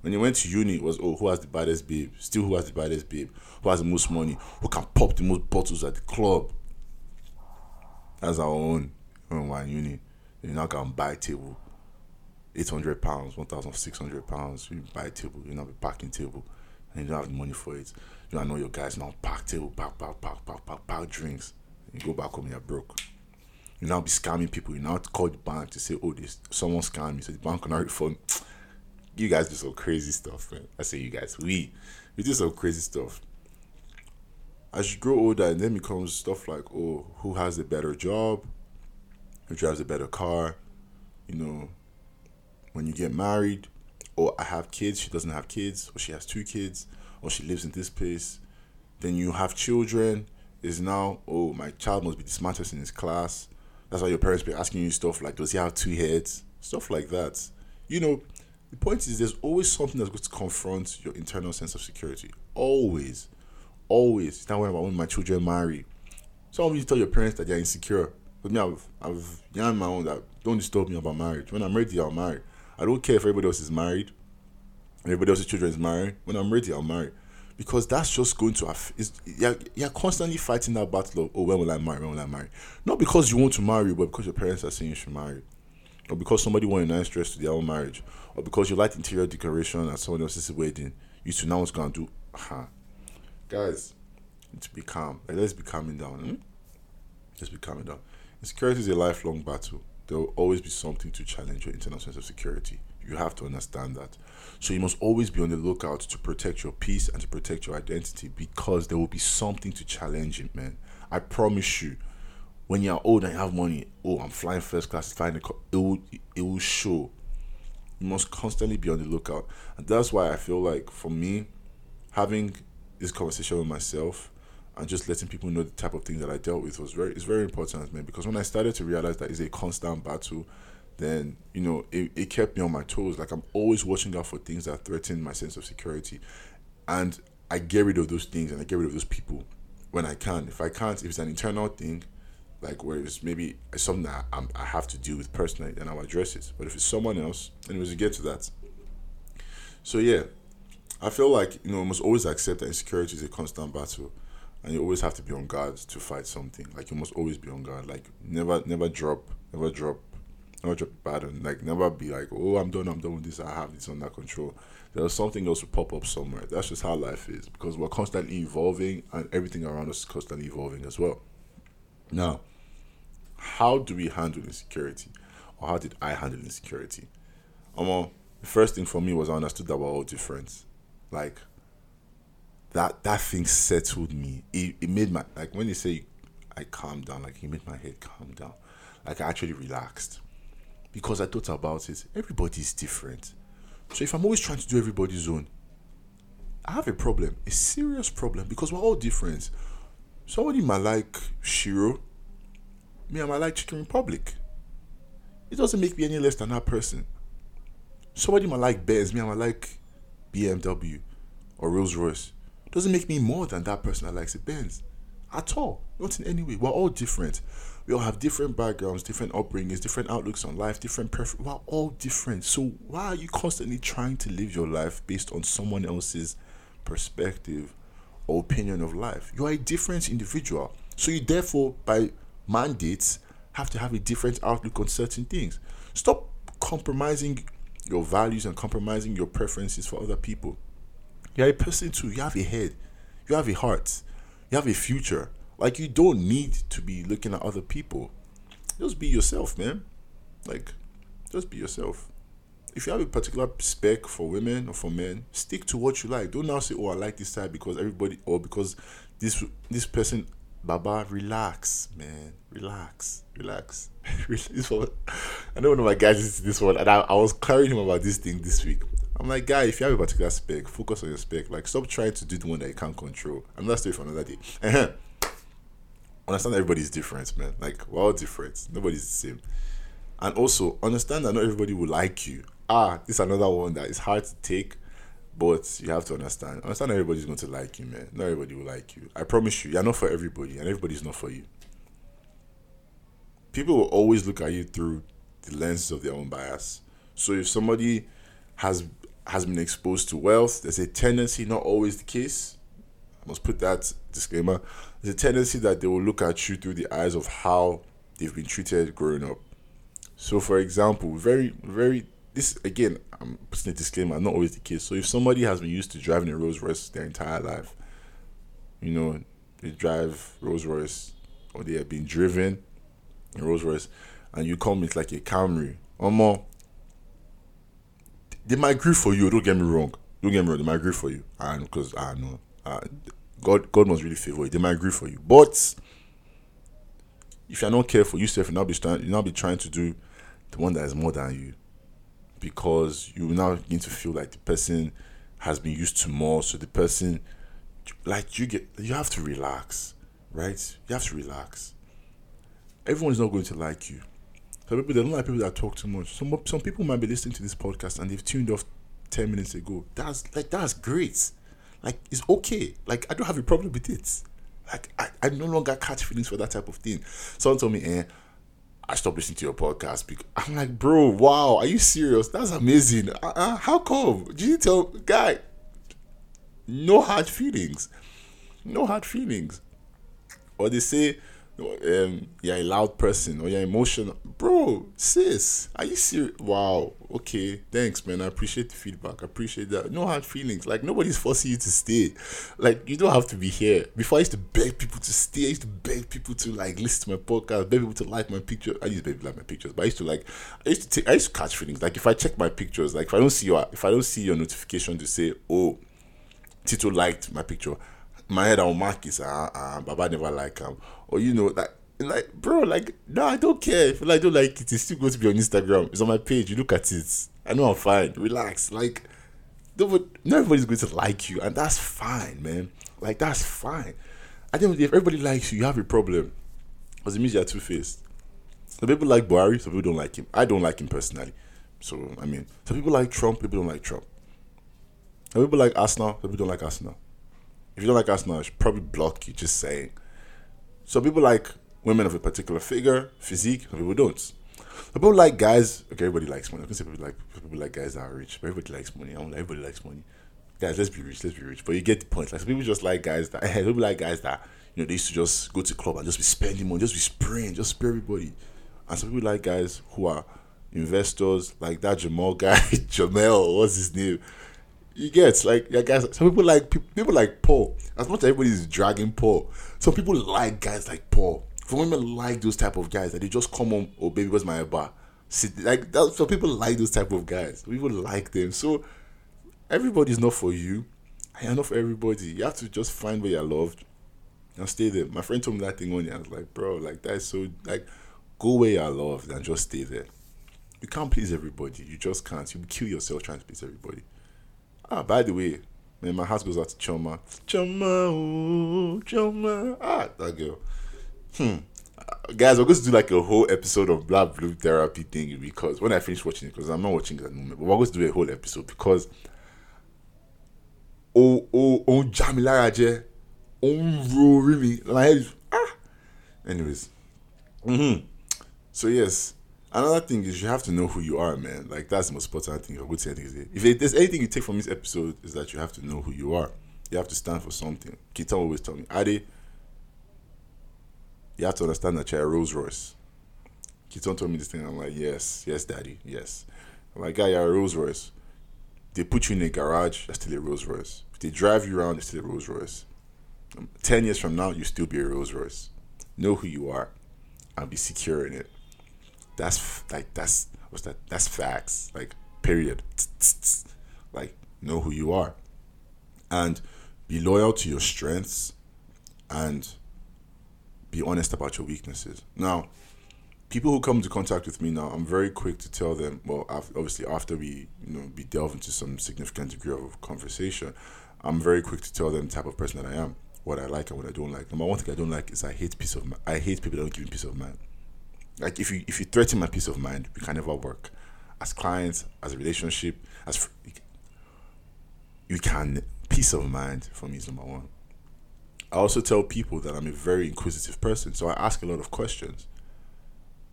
When you went to uni, it was oh who has the baddest babe, still who has the baddest babe, who has the most money, who can pop the most bottles at the club. That's our own when we're in uni. You now can buy table 800 pounds, 1,600 pounds, you buy table, you know, a packing table, and you don't have the money for it. You know your guys now pack table, pack, pack, pack, pack, pack, pack drinks. You go back home, you're broke. You now be scamming people. You now call the bank to say, "Oh, this someone scammed me," so the bank can not refund. You guys do some crazy stuff, man. I say you guys. We we do some crazy stuff. As you grow older, and then becomes stuff like, "Oh, who has a better job? Who drives a better car?" You know, when you get married, or I have kids, she doesn't have kids, or she has two kids, or she lives in this place. Then you have children. Is now, oh, my child must be the smartest in his class. That's why your parents be asking you stuff like, does he have two heads? Stuff like that. You know, the point is there's always something that's going to confront your internal sense of security. Always. Always. It's not when my children marry. Some of you tell your parents that they're insecure. But me, I've, I've young my own that don't disturb me about marriage. When I'm ready, I'll marry. I don't care if everybody else is married, everybody else's children is married. When I'm ready, I'll marry. Because that's just going to have, you're, you're constantly fighting that battle of, oh, when will I marry? When will I marry? Not because you want to marry, but because your parents are saying you should marry. Or because somebody want a nice dress to their own marriage. Or because you like interior decoration at someone else's wedding. You should now what's to do. Huh. Guys, to be calm. Like, let's be calming down. Hmm? Let's be calming down. Insecurity is a lifelong battle there will always be something to challenge your internal sense of security. You have to understand that. So you must always be on the lookout to protect your peace and to protect your identity because there will be something to challenge it, man. I promise you. When you're old and you have money, oh, I'm flying first class, flying the it will it will show. You must constantly be on the lookout, and that's why I feel like for me, having this conversation with myself and just letting people know the type of things that I dealt with was very it's very important, man. Because when I started to realize that it's a constant battle, then you know it, it kept me on my toes. Like I'm always watching out for things that threaten my sense of security, and I get rid of those things and I get rid of those people when I can. If I can't, if it's an internal thing, like where it's maybe something that I'm, i have to deal with personally, then I'll address it. But if it's someone else, anyways, we get to that. So yeah, I feel like you know, we must always accept that insecurity is a constant battle and you always have to be on guard to fight something. Like you must always be on guard. Like never, never drop, never drop, drop a pattern. Like never be like, oh, I'm done, I'm done with this. I have this under control. There's something else to pop up somewhere. That's just how life is because we're constantly evolving, and everything around us is constantly evolving as well. Now, how do we handle insecurity, or how did I handle insecurity? Um, the first thing for me was I understood that we're all different. Like that that thing settled me. It, it made my like when you say I calmed down, like it made my head calm down. Like I actually relaxed. Because I thought about it. Everybody's different. So if I'm always trying to do everybody's own, I have a problem, a serious problem, because we're all different. Somebody might like Shiro, me, I might like Chicken Republic. It doesn't make me any less than that person. Somebody might like Benz, me, I might like BMW or Rolls Royce doesn't make me more than that person that likes a Benz. At all. Not in any way. We're all different. We all have different backgrounds, different upbringings, different outlooks on life, different preferences. We're all different. So why are you constantly trying to live your life based on someone else's perspective or opinion of life? You are a different individual. So you therefore, by mandates, have to have a different outlook on certain things. Stop compromising your values and compromising your preferences for other people. You're a person too. You have a head. You have a heart. You have a future. Like you don't need to be looking at other people. Just be yourself, man. Like, just be yourself. If you have a particular spec for women or for men, stick to what you like. Don't now say, "Oh, I like this type because everybody," or because this this person. Baba, relax, man. Relax, relax. this one, I know one of my guys is this one, and I, I was clearing him about this thing this week. I'm like, guy, if you have a particular spec, focus on your spec. Like, stop trying to do the one that you can't control. And that's story for another day. understand everybody's different, man. Like, we're all different. Nobody's the same. And also, understand that not everybody will like you. Ah, is another one that is hard to take, but you have to understand. Understand everybody's going to like you, man. Not everybody will like you. I promise you, you're not for everybody, and everybody's not for you. People will always look at you through the lenses of their own bias. So if somebody has has been exposed to wealth. There's a tendency, not always the case. I must put that disclaimer. There's a tendency that they will look at you through the eyes of how they've been treated growing up. So, for example, very, very, this again, I'm putting a disclaimer, not always the case. So, if somebody has been used to driving a Rolls Royce their entire life, you know, they drive Rolls Royce or they have been driven, a Rolls Royce, and you come with like a Camry, or more, they might agree for you. Don't get me wrong. Don't get me wrong. They might agree for you, and because I know, uh, God, God must really favor you. They might agree for you, but if you're not careful, you yourself, you now be trying, you now be trying to do the one that is more than you, because you will now begin to feel like the person has been used to more. So the person, like you get, you have to relax, right? You have to relax. Everyone is not going to like you. Some people they don't like people that talk too much. Some some people might be listening to this podcast and they've tuned off ten minutes ago. That's like that's great. Like it's okay. Like I don't have a problem with it. Like I, I no longer catch feelings for that type of thing. Someone told me, eh, I stopped listening to your podcast because I'm like, bro, wow, are you serious? That's amazing. Uh, uh, how come? Did you tell guy? No hard feelings. No hard feelings. Or they say um, you're a loud person or you're emotional. Bro, sis, are you serious? Wow, okay, thanks, man. I appreciate the feedback. I appreciate that. No hard feelings. Like, nobody's forcing you to stay. Like, you don't have to be here. Before, I used to beg people to stay. I used to beg people to, like, listen to my podcast, beg people to like my pictures. I used to beg like my pictures, but I used to, like, I used to take, I used to catch feelings. Like, if I check my pictures, like, if I don't see your, if I don't see your notification to say, oh, Tito liked my picture, my head I'll mark is ah uh, Baba never like him or you know like like bro like no I don't care. If I don't like it it's still going to be on Instagram. It's on my page. You look at it. I know I'm fine. Relax. Like nobody, not everybody's going to like you and that's fine man. Like that's fine. I think if everybody likes you you have a problem. Because it means you're two faced some people like Buhari some people don't like him. I don't like him personally. So I mean some people like Trump people don't like Trump. Some people like Arsenal some people don't like Arsenal if you don't like Arsenal, I should probably block you. Just saying. So people like women of a particular figure, physique. Some people don't. Some people like guys. Okay, everybody likes money. I can say people like people like guys that are rich. But everybody likes money. I don't like everybody likes money. Guys, let's be rich. Let's be rich. But you get the point. Like some people just like guys that. People like guys that you know they used to just go to club and just be spending money, just be spraying, just spray everybody. And some people like guys who are investors, like that Jamal guy, Jamel. What's his name? You get like yeah, guys. Some people like people like Paul. As much as everybody is dragging Paul, some people like guys like Paul. For women like those type of guys that they just come home. Oh baby, where's my bar? See, like that. So people like those type of guys. People like them. So everybody's not for you. And not for everybody. You have to just find where you're loved and stay there. My friend told me that thing one day. I was like, bro, like that's so like go where you're loved and just stay there. You can't please everybody. You just can't. You kill yourself trying to please everybody. Ah, by the way, man, my heart goes out to Choma. Choma, oh, Choma. Ah, that girl. Hmm. Guys, we're going to do like a whole episode of Black Blue Therapy thing because when I finish watching it, because I'm not watching it at the moment, but we're going to do a whole episode because oh, oh, oh, Jamila Raje, oh, really, is, ah. Anyways. Mm-hmm. So, yes, Another thing is you have to know who you are, man. Like that's the most important thing. I would say if there's anything you take from this episode, is that you have to know who you are. You have to stand for something. Kita always tell me, Ade, you have to understand that you're a Rolls Royce. Keaton told me this thing. I'm like, yes, yes, daddy, yes. I'm like, guy, you're a Rolls Royce. They put you in a garage, that's still a Rolls Royce. If they drive you around, it's still a Rolls Royce. Um, Ten years from now, you still be a Rolls Royce. Know who you are and be secure in it. That's like that's what's that? That's facts. Like period. Like know who you are, and be loyal to your strengths, and be honest about your weaknesses. Now, people who come into contact with me now, I'm very quick to tell them. Well, obviously after we you know we delve into some significant degree of conversation, I'm very quick to tell them the type of person that I am, what I like and what I don't like. Number one thing I don't like is I hate peace of. I hate people that don't give me peace of mind. Like if you if you threaten my peace of mind, we can never work. As clients, as a relationship, as you can peace of mind for me is number one. I also tell people that I'm a very inquisitive person, so I ask a lot of questions.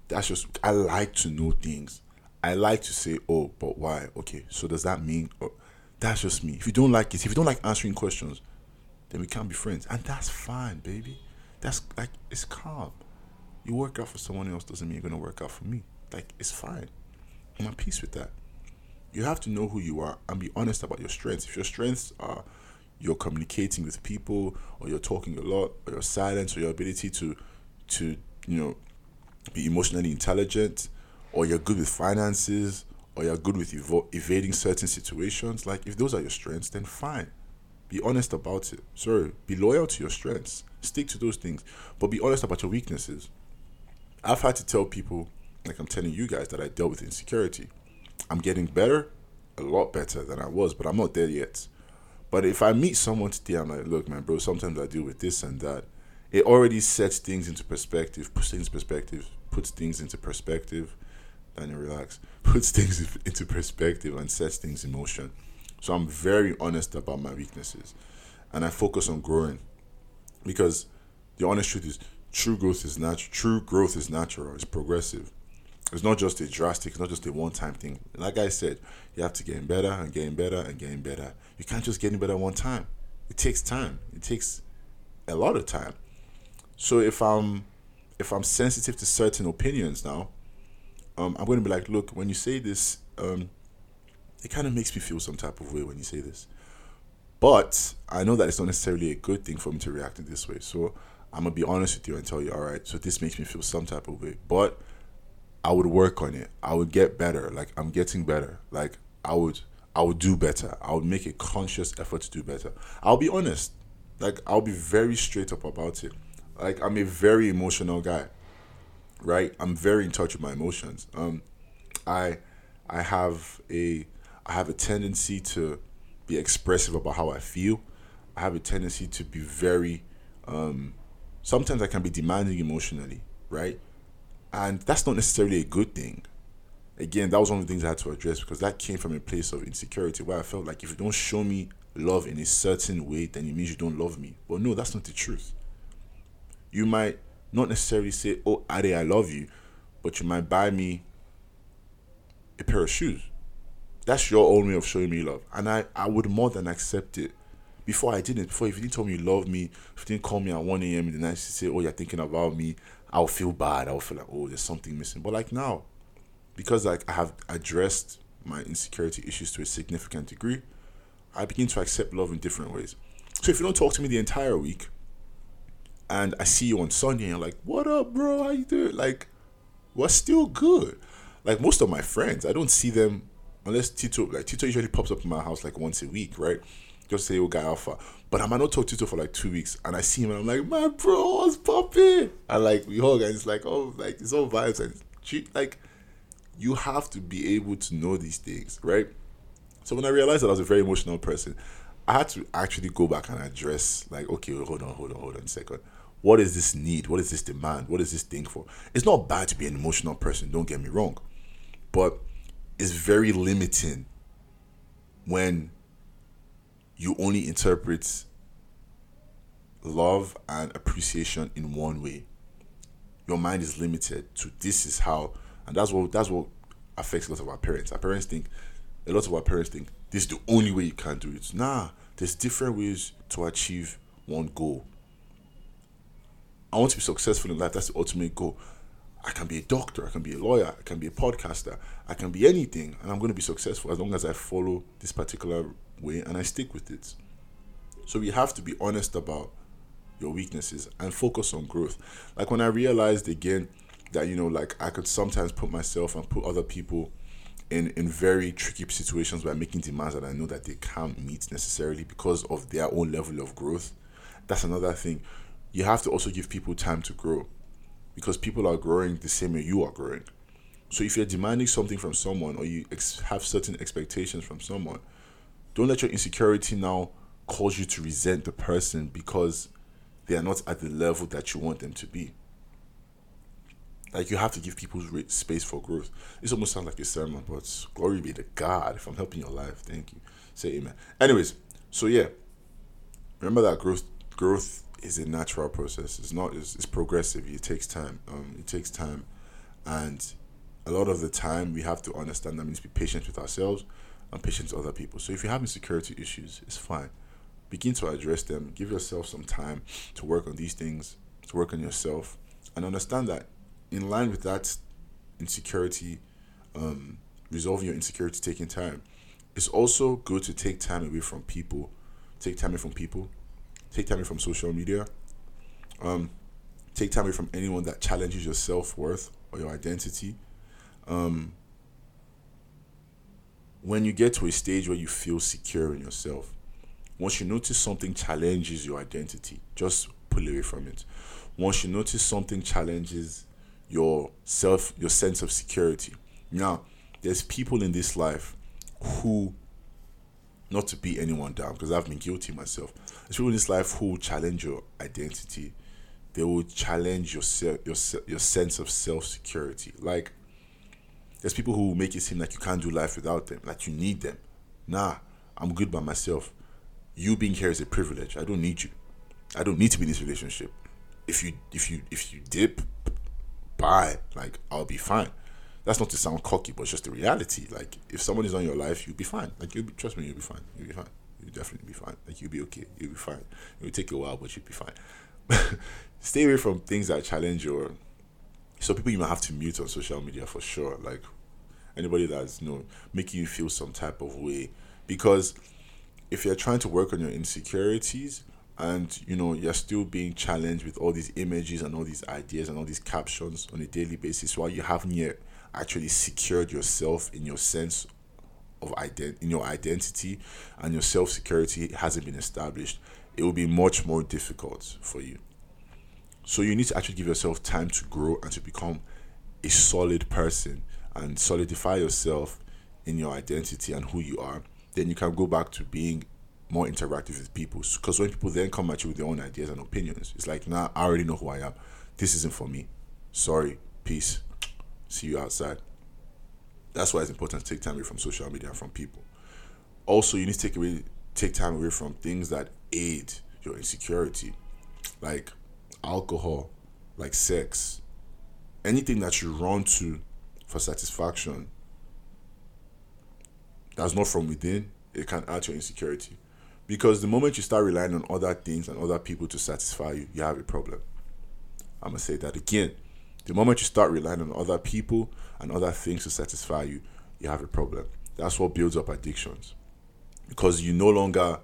That's just I like to know things. I like to say, "Oh, but why?" Okay, so does that mean? Oh, that's just me. If you don't like it, if you don't like answering questions, then we can't be friends, and that's fine, baby. That's like it's calm. You work out for someone else doesn't mean you're gonna work out for me. Like it's fine. I'm at peace with that. You have to know who you are and be honest about your strengths. If your strengths are you're communicating with people or you're talking a lot or you're silent or your ability to to you know be emotionally intelligent, or you're good with finances, or you're good with evo- evading certain situations. Like, if those are your strengths, then fine. Be honest about it. Sorry, be loyal to your strengths. Stick to those things, but be honest about your weaknesses. I've had to tell people, like I'm telling you guys, that I dealt with insecurity. I'm getting better, a lot better than I was, but I'm not there yet. But if I meet someone today, I'm like, look, man, bro, sometimes I deal with this and that. It already sets things into perspective, puts things perspective, puts things into perspective. Daniel, relax. Puts things into perspective and sets things in motion. So I'm very honest about my weaknesses, and I focus on growing, because the honest truth is, true growth is natural. True growth is natural. It's progressive. It's not just a drastic, it's not just a one time thing. Like I said, you have to get better and getting better and getting better. You can't just get better one time. It takes time. It takes a lot of time. So if I'm if I'm sensitive to certain opinions now, um, I'm going to be like, look, when you say this, um, it kind of makes me feel some type of way when you say this. But I know that it's not necessarily a good thing for me to react in this way. So I'm gonna be honest with you and tell you, all right, so this makes me feel some type of way. But I would work on it. I would get better. Like I'm getting better. Like I would I would do better. I would make a conscious effort to do better. I'll be honest. Like I'll be very straight up about it. Like I'm a very emotional guy. Right? I'm very in touch with my emotions. Um I I have a I have a tendency to be expressive about how I feel. I have a tendency to be very um sometimes I can be demanding emotionally, right? And that's not necessarily a good thing. Again, that was one of the things I had to address because that came from a place of insecurity where I felt like if you don't show me love in a certain way, then it means you don't love me. But no, that's not the truth. You might not necessarily say, Oh, Ade, I love you, but you might buy me a pair of shoes. That's your own way of showing me love. And I, I would more than accept it. Before I didn't, before if you didn't tell me you love me, if you didn't call me at 1 a.m. in the night to say, Oh, you're thinking about me, I'll feel bad. I'll feel like, oh, there's something missing. But like now, because like I have addressed my insecurity issues to a significant degree, I begin to accept love in different ways. So if you don't talk to me the entire week, and I see you on Sunday, and you're like, "What up, bro? How you doing?" Like, we're still good. Like most of my friends, I don't see them unless Tito. Like Tito usually pops up in my house like once a week, right? Just say, "Oh, guy alpha." But I might not talk to Tito for like two weeks, and I see him, and I'm like, "My bro, what's popping?" And like we hug, and it's like, "Oh, like it's all vibes and cheap." Like you have to be able to know these things, right? So when I realized that I was a very emotional person, I had to actually go back and address, like, okay, hold on, hold on, hold on a second. What is this need? What is this demand? What is this thing for? It's not bad to be an emotional person, don't get me wrong. But it's very limiting when you only interpret love and appreciation in one way. Your mind is limited to this is how and that's what that's what affects a lot of our parents. Our parents think a lot of our parents think this is the only way you can do it. Nah, there's different ways to achieve one goal. I want to be successful in life. That's the ultimate goal. I can be a doctor, I can be a lawyer, I can be a podcaster, I can be anything, and I'm going to be successful as long as I follow this particular way and I stick with it. So we have to be honest about your weaknesses and focus on growth. Like when I realized again that you know like I could sometimes put myself and put other people in in very tricky situations by making demands that I know that they can't meet necessarily because of their own level of growth. That's another thing. You have to also give people time to grow because people are growing the same way you are growing. So if you're demanding something from someone or you ex- have certain expectations from someone, don't let your insecurity now cause you to resent the person because they are not at the level that you want them to be. Like you have to give people space for growth. This almost sounds like a sermon, but glory be to God if I'm helping your life. Thank you. Say amen. Anyways, so yeah, remember that growth growth is a natural process. It's not. It's, it's progressive. It takes time. Um, it takes time, and a lot of the time we have to understand that means be patient with ourselves and patient with other people. So if you have insecurity issues, it's fine. Begin to address them. Give yourself some time to work on these things, to work on yourself, and understand that in line with that insecurity, um, resolving your insecurity taking time, it's also good to take time away from people. Take time away from people. Take time away from social media. Um, take time away from anyone that challenges your self worth or your identity. Um, when you get to a stage where you feel secure in yourself, once you notice something challenges your identity, just pull away from it. Once you notice something challenges your self, your sense of security. Now, there's people in this life who, not to beat anyone down, because I've been guilty myself. There's people in this life who challenge your identity. They will challenge your se- your se- your sense of self security. Like, there's people who make it seem like you can't do life without them, like you need them. Nah, I'm good by myself. You being here is a privilege. I don't need you. I don't need to be in this relationship. If you if you if you dip, bye. Like I'll be fine. That's not to sound cocky, but it's just the reality. Like if someone is on your life, you'll be fine. Like you'll be, trust me, you'll be fine. You'll be fine. You'll definitely be fine. Like you'll be okay. You'll be fine. It'll take a while, but you'll be fine. Stay away from things that challenge your. So people you might have to mute on social media for sure. Like anybody that's you know making you feel some type of way, because if you're trying to work on your insecurities and you know you're still being challenged with all these images and all these ideas and all these captions on a daily basis while you haven't yet actually secured yourself in your sense of ident- in your identity and your self security hasn't been established it will be much more difficult for you so you need to actually give yourself time to grow and to become a solid person and solidify yourself in your identity and who you are then you can go back to being more interactive with people. Because when people then come at you with their own ideas and opinions, it's like, nah, I already know who I am. This isn't for me. Sorry. Peace. See you outside. That's why it's important to take time away from social media and from people. Also, you need to take away take time away from things that aid your insecurity, like alcohol, like sex, anything that you run to for satisfaction that's not from within, it can add to your insecurity. Because the moment you start relying on other things and other people to satisfy you, you have a problem. I'm going to say that again. The moment you start relying on other people and other things to satisfy you, you have a problem. That's what builds up addictions. Because you no longer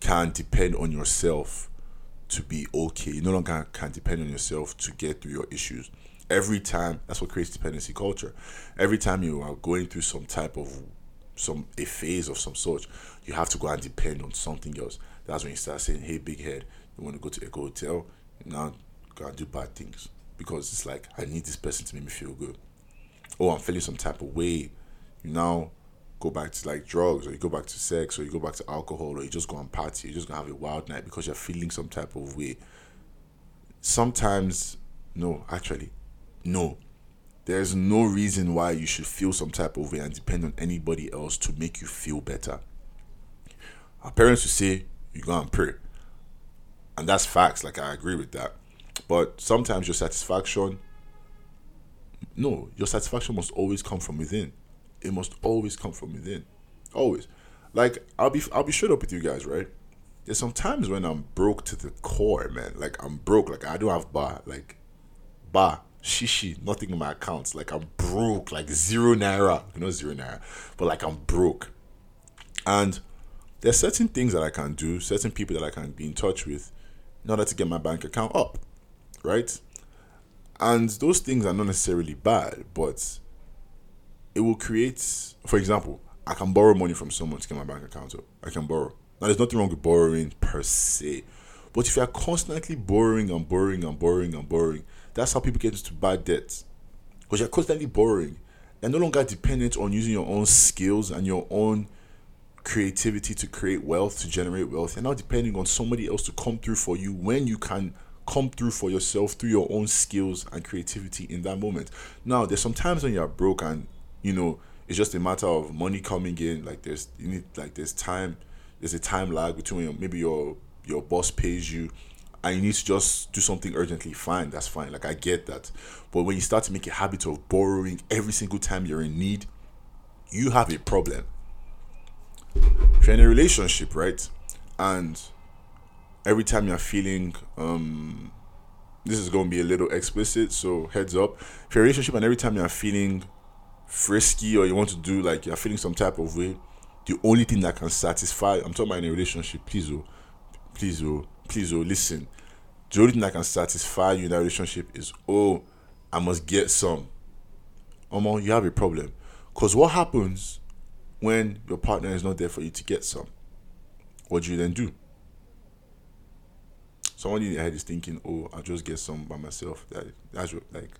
can depend on yourself to be okay. You no longer can depend on yourself to get through your issues. Every time, that's what creates dependency culture. Every time you are going through some type of some a phase of some sort, you have to go and depend on something else. That's when you start saying, "Hey, big head, you want to go to a hotel? Now go and do bad things because it's like I need this person to make me feel good. Oh, I'm feeling some type of way. You now go back to like drugs, or you go back to sex, or you go back to alcohol, or you just go and party. You're just gonna have a wild night because you're feeling some type of way. Sometimes, no, actually, no there's no reason why you should feel some type of way and depend on anybody else to make you feel better. Our parents would say, you go and pray. And that's facts, like I agree with that. But sometimes your satisfaction, no, your satisfaction must always come from within. It must always come from within. Always. Like I'll be I'll be straight up with you guys, right? There's some times when I'm broke to the core, man. Like I'm broke, like I don't have bar, like bar shishi, nothing in my accounts. Like I'm broke, like zero naira. You know, zero naira, but like I'm broke. And there's certain things that I can do, certain people that I can be in touch with in order to get my bank account up, right? And those things are not necessarily bad, but it will create, for example, I can borrow money from someone to get my bank account up. I can borrow. Now, there's nothing wrong with borrowing per se. But if you're constantly borrowing and borrowing and borrowing and borrowing, that's how people get into bad debts. Because you're constantly borrowing. You're no longer dependent on using your own skills and your own creativity to create wealth, to generate wealth. You're now depending on somebody else to come through for you when you can come through for yourself through your own skills and creativity in that moment. Now, there's some times when you're broke and you know it's just a matter of money coming in. Like there's you need like there's time, there's a time lag between maybe your your boss pays you and you need to just do something urgently, fine, that's fine. Like I get that. But when you start to make a habit of borrowing every single time you're in need, you have a problem. If you're in a relationship, right? And every time you're feeling um this is gonna be a little explicit, so heads up. If you're relationship and every time you're feeling frisky or you want to do like you're feeling some type of way, the only thing that can satisfy I'm talking about in a relationship, please oh, please oh please, oh, listen. The only thing that can satisfy you in that relationship is, oh, I must get some. Omo, you have a problem. Because what happens when your partner is not there for you to get some? What do you then do? Someone in your head is thinking, "Oh, I'll just get some by myself." That that's what, like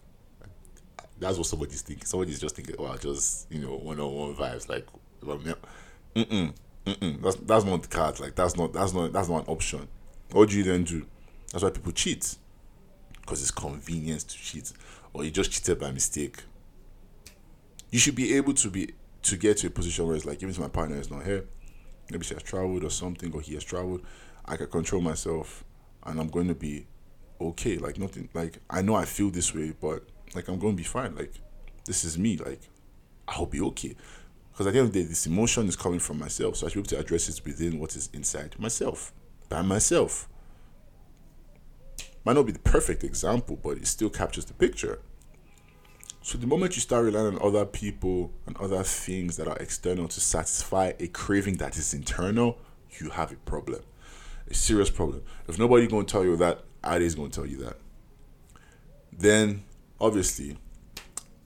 that's what somebody's thinking. Somebody's just thinking, "Oh, just you know one on one vibes." Like, mm mm, mm That's that's not the card. Like that's not that's not that's not an option. What do you then do? That's why people cheat because it's convenient to cheat, or you just cheated by mistake. You should be able to be to get to a position where it's like, even if my partner is not here, maybe she has traveled or something, or he has traveled, I can control myself, and I'm going to be okay. Like nothing. Like I know I feel this way, but like I'm going to be fine. Like this is me. Like I'll be okay. Because at the end of the day, this emotion is coming from myself, so I should be able to address it within what is inside myself, by myself. Might not be the perfect example, but it still captures the picture. So the moment you start relying on other people and other things that are external to satisfy a craving that is internal, you have a problem. A serious problem. If nobody gonna tell you that, Ade is gonna tell you that. Then obviously,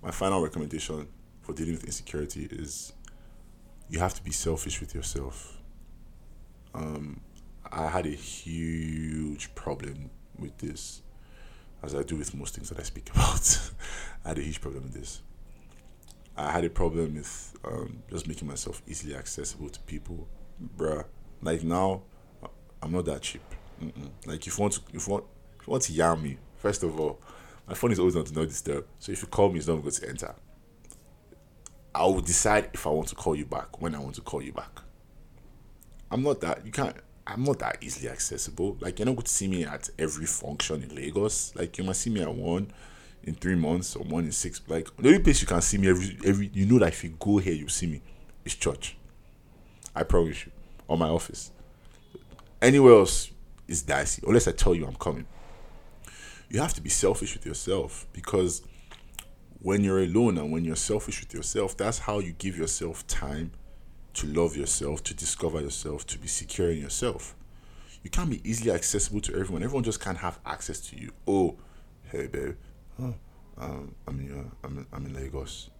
my final recommendation for dealing with insecurity is you have to be selfish with yourself. Um, I had a huge problem with this, as I do with most things that I speak about. I had a huge problem with this. I had a problem with um, just making myself easily accessible to people, bruh. Like now, I'm not that cheap. Mm-mm. Like if you want to, if you want, if you want to yam me, first of all, my phone is always on do not disturb. So if you call me, it's not going to enter. I will decide if I want to call you back when I want to call you back. I'm not that you can't I'm not that easily accessible. Like you're not going to see me at every function in Lagos. Like you might see me at one in three months or one in six. Like the only place you can see me every every you know that if you go here you see me is church. I promise you. Or my office. Anywhere else is dicey. Unless I tell you I'm coming. You have to be selfish with yourself because when you're alone and when you're selfish with yourself, that's how you give yourself time to love yourself, to discover yourself, to be secure in yourself. You can't be easily accessible to everyone. Everyone just can't have access to you. Oh, hey babe, um, I'm in, uh, I'm in, I'm in Lagos.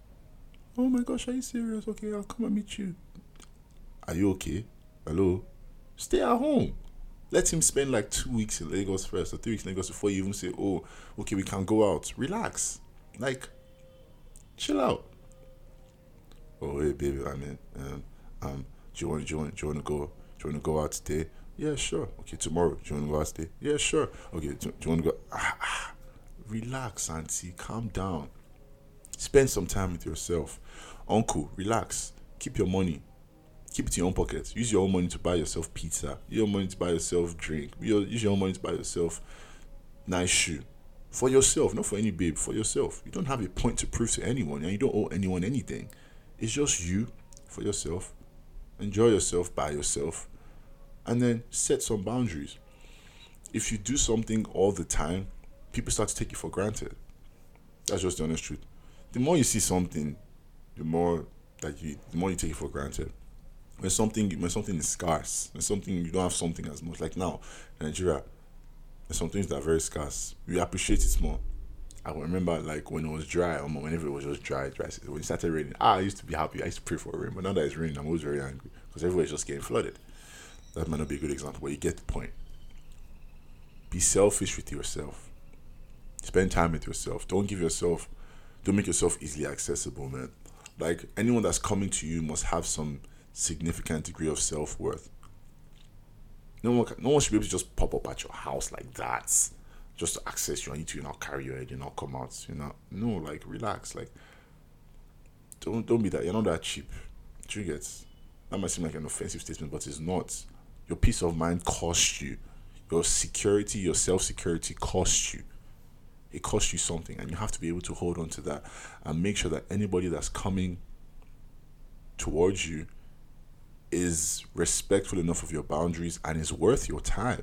Oh my gosh, are you serious? Okay, I'll come and meet you. Are you okay? Hello, stay at home. Let him spend like two weeks in Lagos first or three weeks in Lagos before you even say, oh, okay, we can go out. Relax, like, chill out. Oh hey baby, I mean, um, um, do you want, do you want, do you want to go, do you want to go out today? Yeah, sure. Okay, tomorrow. Do you want to go out today? Yeah, sure. Okay, do, do you want to go? Ah, ah. Relax, auntie. Calm down. Spend some time with yourself. Uncle, relax. Keep your money. Keep it in your own pocket. Use your own money to buy yourself pizza. Use your money to buy yourself drink. Use your own money to buy yourself nice shoe. For yourself, not for any babe. For yourself. You don't have a point to prove to anyone, and you don't owe anyone anything. It's just you for yourself enjoy yourself by yourself, and then set some boundaries. If you do something all the time, people start to take you for granted. That's just the honest truth. The more you see something, the more that you, the more you take it for granted. When something, when something is scarce, when something you don't have something as much. Like now, Nigeria, there's some things that are very scarce. We appreciate it more. I remember like when it was dry, or whenever it was just dry, dry. When it started raining, ah, I used to be happy. I used to pray for rain, but now that it's raining, I'm always very angry because everywhere's just getting flooded. That might not be a good example, but you get the point. Be selfish with yourself. Spend time with yourself. Don't give yourself, don't make yourself easily accessible, man. Like anyone that's coming to you must have some significant degree of self worth. No one, no one should be able to just pop up at your house like that just to access you. I need to you carry your head, you know, come out, you know. No, like relax, like don't don't be that. You're not that cheap. Do? That might seem like an offensive statement, but it's not. Your peace of mind costs you. Your security, your self security costs you. It costs you something, and you have to be able to hold on to that and make sure that anybody that's coming towards you is respectful enough of your boundaries and is worth your time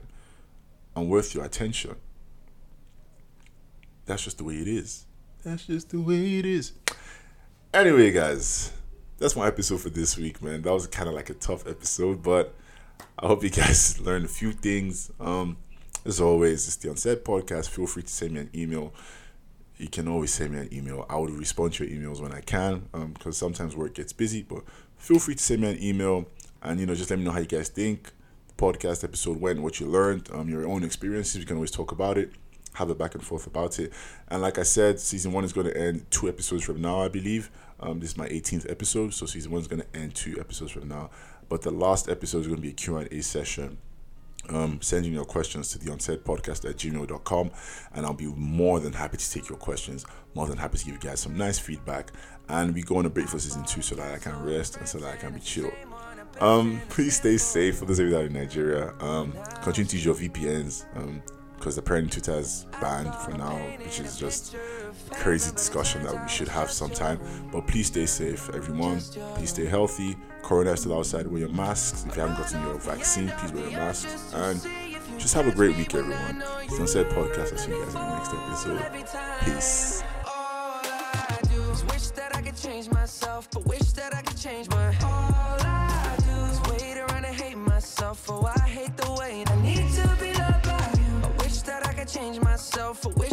and worth your attention. That's just the way it is. That's just the way it is. Anyway, guys, that's my episode for this week, man. That was kind of like a tough episode, but I hope you guys learned a few things. Um, as always, it's the Unsaid Podcast. Feel free to send me an email you can always send me an email. I will respond to your emails when I can because um, sometimes work gets busy. But feel free to send me an email and you know just let me know how you guys think podcast episode went, what you learned, um, your own experiences. you can always talk about it, have a back and forth about it. And like I said, season one is going to end two episodes from now, I believe. Um, this is my 18th episode, so season one is going to end two episodes from now. But the last episode is going to be a Q&A session um, sending your questions to the unsaid podcast at gmail.com and I'll be more than happy to take your questions, more than happy to give you guys some nice feedback. And we go on a break for season two so that I can rest and so that I can be chill. Um, please stay safe for those of you that are in Nigeria. Um, continue to use your VPNs because um, apparently Twitter is banned for now, which is just a crazy discussion that we should have sometime. But please stay safe, everyone. Please stay healthy. Corona is still outside. Wear your masks. If you haven't gotten your vaccine, please wear your masks. And just have a great week, everyone. Unsaid Podcast. I'll see you guys in the next episode. Peace. Myself. Oh,